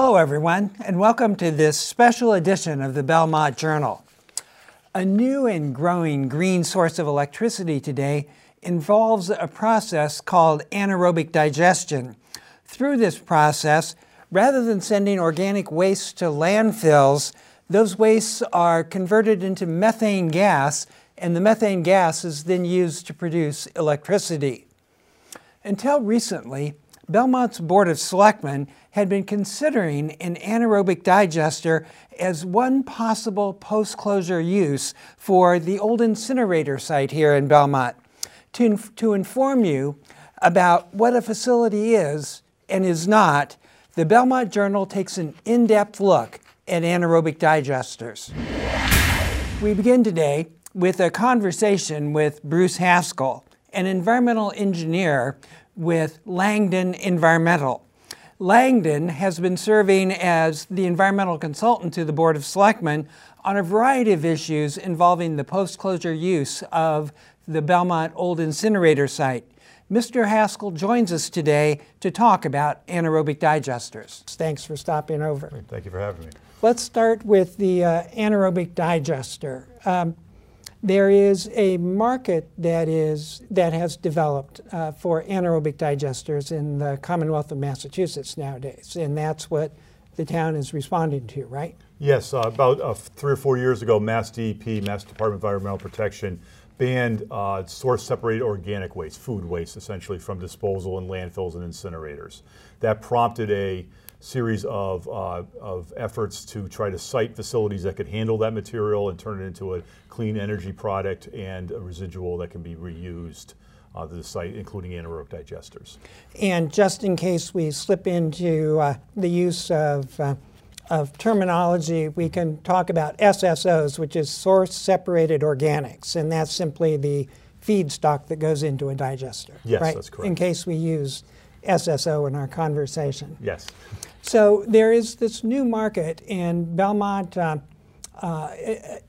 Hello, everyone, and welcome to this special edition of the Belmont Journal. A new and growing green source of electricity today involves a process called anaerobic digestion. Through this process, rather than sending organic waste to landfills, those wastes are converted into methane gas, and the methane gas is then used to produce electricity. Until recently, Belmont's Board of Selectmen had been considering an anaerobic digester as one possible post closure use for the old incinerator site here in Belmont. To, to inform you about what a facility is and is not, the Belmont Journal takes an in depth look at anaerobic digesters. We begin today with a conversation with Bruce Haskell, an environmental engineer with Langdon Environmental. Langdon has been serving as the environmental consultant to the Board of Selectmen on a variety of issues involving the post closure use of the Belmont Old Incinerator site. Mr. Haskell joins us today to talk about anaerobic digesters. Thanks for stopping over. Thank you for having me. Let's start with the uh, anaerobic digester. Um, there is a market that is that has developed uh, for anaerobic digesters in the Commonwealth of Massachusetts nowadays, and that's what the town is responding to, right? Yes, uh, about uh, three or four years ago, Mass DEP, Mass Department of Environmental Protection, banned uh, source separated organic waste, food waste essentially, from disposal in landfills and incinerators. That prompted a series of, uh, of efforts to try to site facilities that could handle that material and turn it into a clean energy product and a residual that can be reused uh, to the site, including anaerobic digesters. And just in case we slip into uh, the use of, uh, of terminology, we can talk about SSOs, which is source separated organics, and that's simply the feedstock that goes into a digester. Yes, right? that's correct. In case we use SSO in our conversation. Yes. So there is this new market in Belmont. Uh, uh,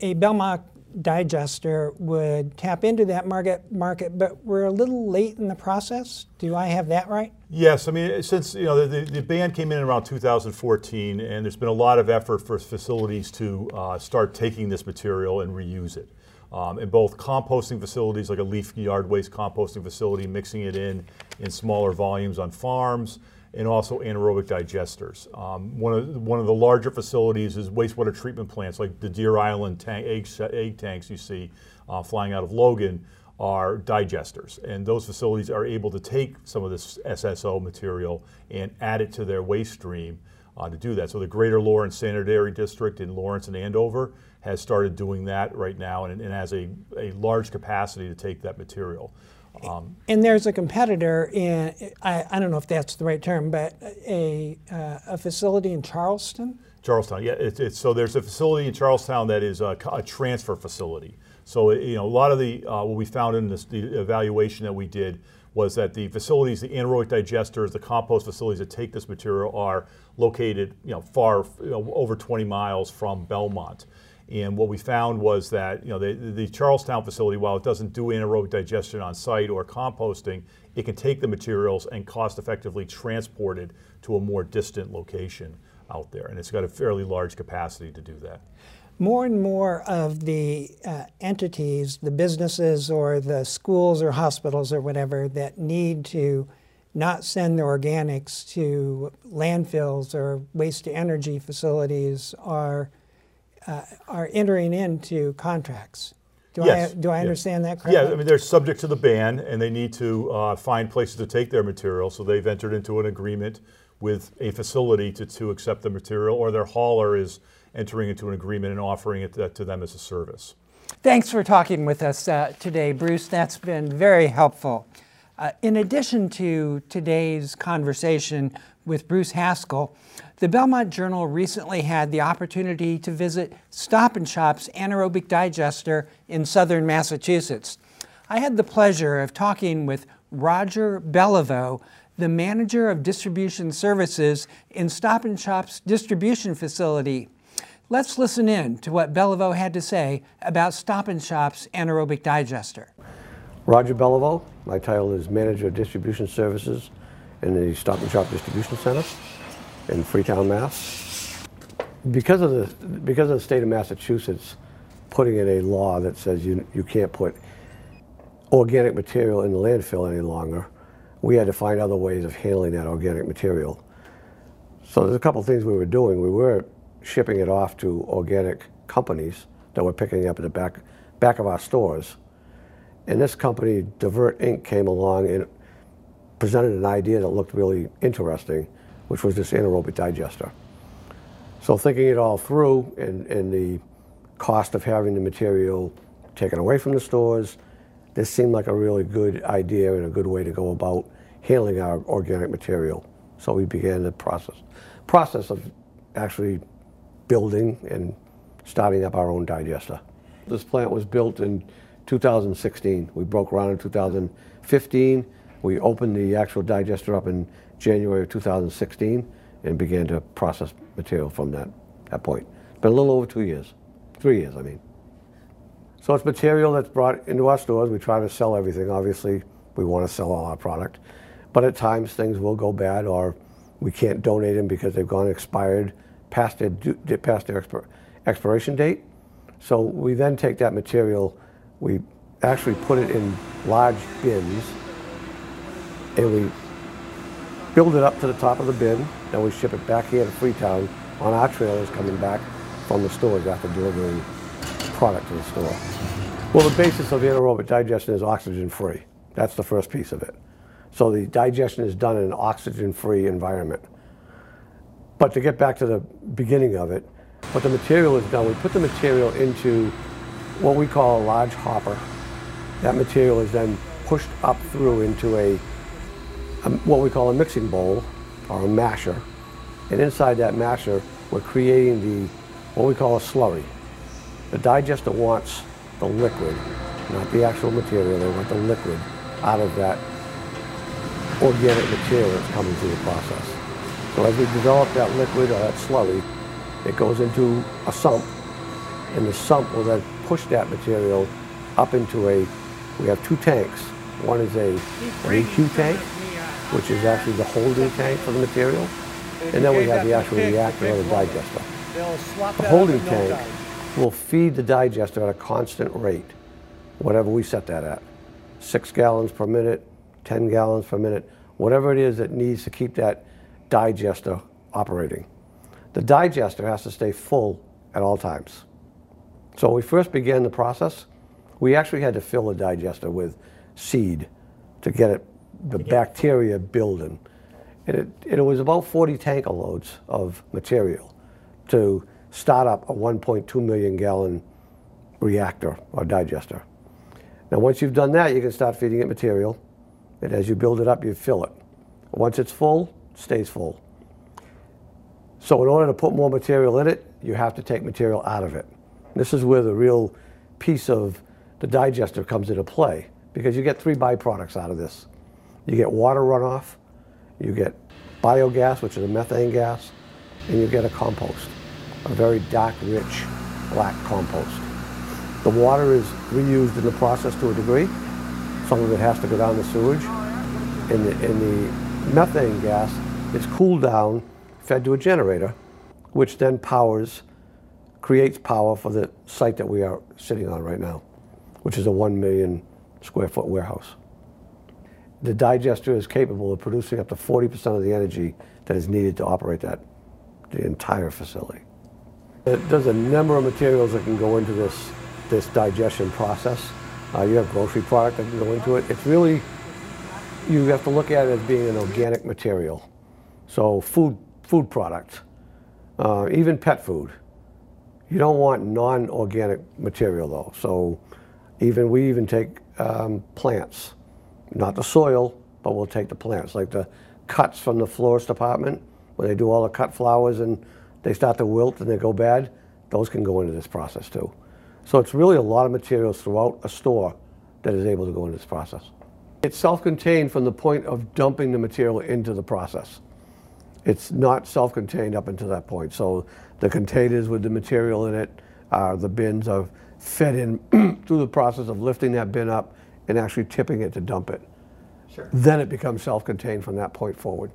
a Belmont digester would tap into that market market, but we're a little late in the process. Do I have that right? Yes, I mean since you know the, the ban came in around 2014, and there's been a lot of effort for facilities to uh, start taking this material and reuse it. Um, in both composting facilities, like a leaf yard waste composting facility, mixing it in in smaller volumes on farms, and also anaerobic digesters. Um, one, of, one of the larger facilities is wastewater treatment plants, like the Deer Island tank, egg, egg tanks you see uh, flying out of Logan are digesters. And those facilities are able to take some of this SSO material and add it to their waste stream uh, to do that. So the Greater Lawrence Sanitary District in Lawrence and Andover has started doing that right now and, and has a, a large capacity to take that material. Um, and there's a competitor in, I, I, don't know if that's the right term, but a, uh, a facility in Charleston? Charlestown, yeah. It's, it's, so there's a facility in Charlestown that is a, a transfer facility. So, you know, a lot of the, uh, what we found in this, the evaluation that we did was that the facilities, the anaerobic digesters, the compost facilities that take this material are located, you know, far, you know, over 20 miles from Belmont. And what we found was that you know the, the Charlestown facility, while it doesn't do anaerobic digestion on site or composting, it can take the materials and cost effectively transport it to a more distant location out there. And it's got a fairly large capacity to do that. More and more of the uh, entities, the businesses or the schools or hospitals or whatever that need to not send their organics to landfills or waste to energy facilities are uh, are entering into contracts. Do yes. I, do I understand that correctly? Yeah, I mean, they're subject to the ban and they need to uh, find places to take their material. So they've entered into an agreement with a facility to, to accept the material, or their hauler is entering into an agreement and offering it to, to them as a service. Thanks for talking with us uh, today, Bruce. That's been very helpful. Uh, in addition to today's conversation with Bruce Haskell, the Belmont Journal recently had the opportunity to visit Stop and Shop's anaerobic digester in southern Massachusetts. I had the pleasure of talking with Roger Beliveau, the manager of distribution services in Stop and Shop's distribution facility. Let's listen in to what Beliveau had to say about Stop and Shop's anaerobic digester. Roger Beliveau. My title is Manager of Distribution Services in the Stop and Shop Distribution Center. in Freetown, Mass. Because of the because of the state of Massachusetts putting in a law that says you you can't put organic material in the landfill any longer, we had to find other ways of handling that organic material. So there's a couple things we were doing. We were shipping it off to organic companies that were picking up at the back back of our stores. And this company, Divert Inc., came along and presented an idea that looked really interesting, which was this anaerobic digester. So thinking it all through and, and the cost of having the material taken away from the stores, this seemed like a really good idea and a good way to go about handling our organic material. So we began the process, process of actually building and starting up our own digester. This plant was built in 2016. We broke ground in 2015. We opened the actual digester up in January of 2016 and began to process material from that, that point. It's been a little over two years, three years, I mean. So it's material that's brought into our stores. We try to sell everything, obviously. We want to sell all our product. But at times things will go bad or we can't donate them because they've gone expired past their, past their expiration date. So we then take that material, we actually put it in large bins, and we build it up to the top of the bin, then we ship it back here to Freetown on our trailers coming back from the stores after delivering product to the store. Well, the basis of anaerobic digestion is oxygen-free. That's the first piece of it. So the digestion is done in an oxygen-free environment. But to get back to the beginning of it, what the material is done, we put the material into what we call a large hopper. That material is then pushed up through into a, a, what we call a mixing bowl or a masher. And inside that masher, we're creating the what we call a slurry. The digester wants the liquid, not the actual material. They want the liquid out of that organic material that's coming through the process. So as we develop that liquid or that slurry, it goes into a sump, and the sump will then push that material up into a, we have two tanks. One is a, an EQ tank, which is actually the holding tank for the material, and then we have the actual reactor or the digester. The holding tank will feed the digester at a constant rate, whatever we set that at. Six gallons per minute, 10 gallons per minute, whatever it is that needs to keep that digester operating. The digester has to stay full at all times. So when we first began the process, we actually had to fill the digester with seed to get it, the bacteria building. And it, and it was about 40 tanker loads of material to start up a 1.2 million gallon reactor or digester. Now once you've done that, you can start feeding it material. And as you build it up, you fill it. Once it's full, it stays full. So in order to put more material in it, you have to take material out of it. This is where the real piece of the digester comes into play because you get three byproducts out of this. You get water runoff, you get biogas, which is a methane gas, and you get a compost, a very dark, rich, black compost. The water is reused in the process to a degree. Some of it has to go down the sewage. And the, and the methane gas is cooled down fed to a generator, which then powers, creates power for the site that we are sitting on right now, which is a 1 million square foot warehouse. The digester is capable of producing up to 40% of the energy that is needed to operate that, the entire facility. There's a number of materials that can go into this, this digestion process. Uh, you have grocery product that can go into it. It's really, you have to look at it as being an organic material. So food food products, uh, even pet food. You don't want non-organic material though. So even we even take um, plants, not the soil, but we'll take the plants, like the cuts from the florist department, where they do all the cut flowers and they start to wilt and they go bad, those can go into this process too. So it's really a lot of materials throughout a store that is able to go into this process. It's self-contained from the point of dumping the material into the process. It's not self-contained up until that point. So the containers with the material in it, uh, the bins are fed in through the process of lifting that bin up and actually tipping it to dump it. Sure. Then it becomes self-contained from that point forward.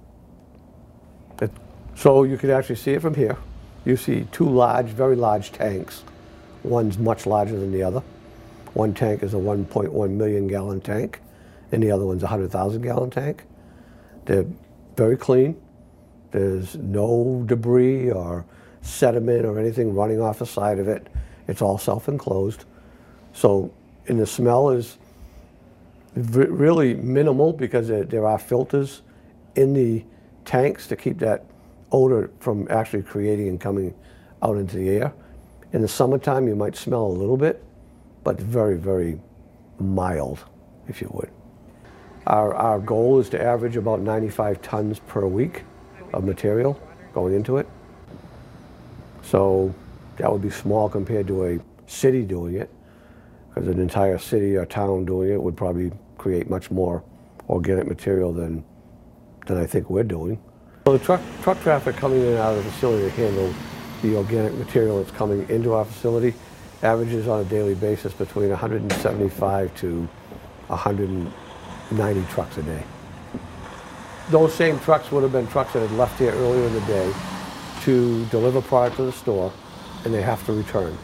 It, So you can actually see it from here. You see two large, very large tanks. One's much larger than the other. One tank is a 1.1 million gallon tank, and the other one's a 100,000 gallon tank. They're very clean. There's no debris or sediment or anything running off the side of it. It's all self-enclosed. So, and the smell is really minimal because there, there are filters in the tanks to keep that odor from actually creating and coming out into the air. In the summertime, you might smell a little bit, but very, very mild, if you would. Our, our goal is to average about 95 tons per week of material going into it. So that would be small compared to a city doing it, because an entire city or town doing it would probably create much more organic material than, than I think we're doing. So the truck, truck traffic coming in and out of the facility to handle the organic material that's coming into our facility averages on a daily basis between 175 to 190 trucks a day. Those same trucks would have been trucks that had left here earlier in the day to deliver product to the store and they have to return.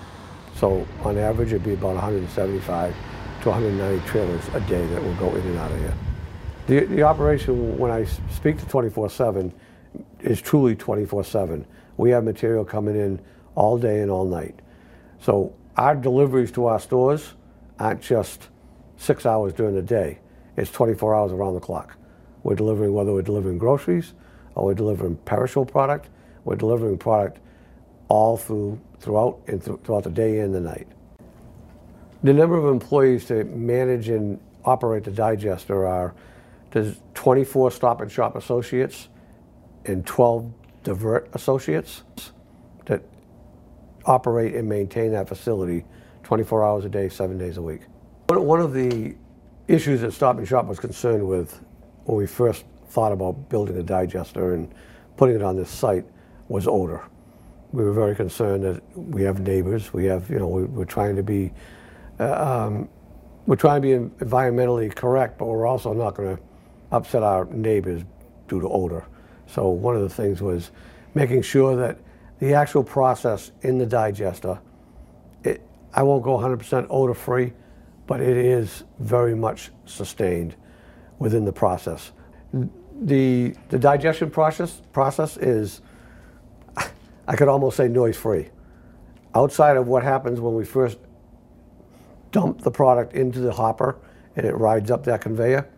So on average, it'd be about 175 to 190 trailers a day that will go in and out of here. The, the operation, when I speak to 24-7, is truly 24-7. We have material coming in all day and all night. So our deliveries to our stores aren't just six hours during the day. It's 24 hours around the clock. We're delivering, whether we're delivering groceries or we're delivering perishable product, we're delivering product all through, throughout, and th throughout the day and the night. The number of employees to manage and operate the digester are there's 24 Stop and Shop associates and 12 Divert associates that operate and maintain that facility 24 hours a day, seven days a week. One of the issues that Stop and Shop was concerned with when we first thought about building a digester and putting it on this site was odor. We were very concerned that we have neighbors, we have, you know, we, are trying to be um, we're trying to be environmentally correct, but we're also not going to upset our neighbors due to odor. So one of the things was making sure that the actual process in the digester, it, I won't go 100% odor free, but it is very much sustained within the process. The, the digestion process, process is, I could almost say noise free. Outside of what happens when we first dump the product into the hopper and it rides up that conveyor.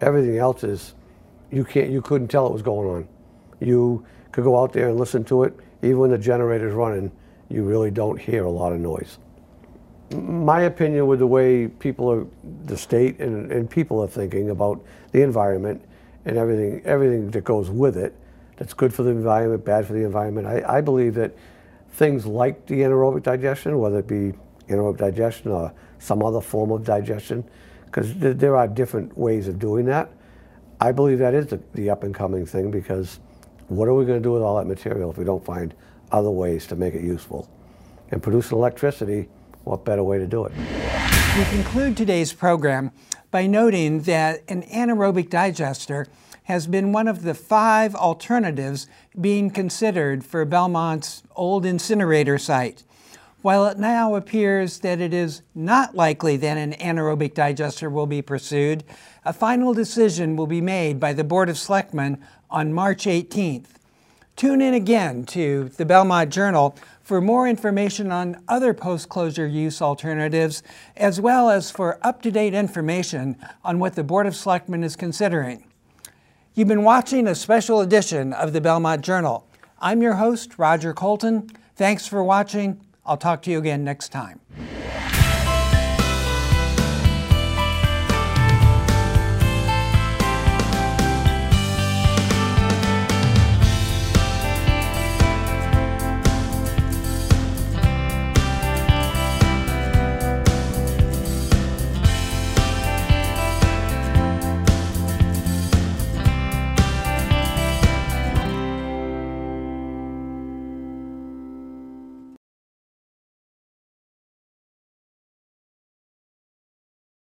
Everything else is, you can't, you couldn't tell it was going on. You could go out there and listen to it. Even when the generator's running, you really don't hear a lot of noise. My opinion with the way people are, the state and, and people are thinking about the environment and everything, everything that goes with it, that's good for the environment, bad for the environment. I, I believe that things like the anaerobic digestion, whether it be anaerobic digestion or some other form of digestion, because th there are different ways of doing that. I believe that is the, the up and coming thing because what are we going to do with all that material if we don't find other ways to make it useful? And produce electricity, what better way to do it? We conclude today's program by noting that an anaerobic digester has been one of the five alternatives being considered for Belmont's old incinerator site. While it now appears that it is not likely that an anaerobic digester will be pursued, a final decision will be made by the Board of Selectmen on March 18th. Tune in again to the Belmont Journal for more information on other post-closure use alternatives, as well as for up-to-date information on what the Board of Selectmen is considering. You've been watching a special edition of the Belmont Journal. I'm your host, Roger Colton. Thanks for watching. I'll talk to you again next time.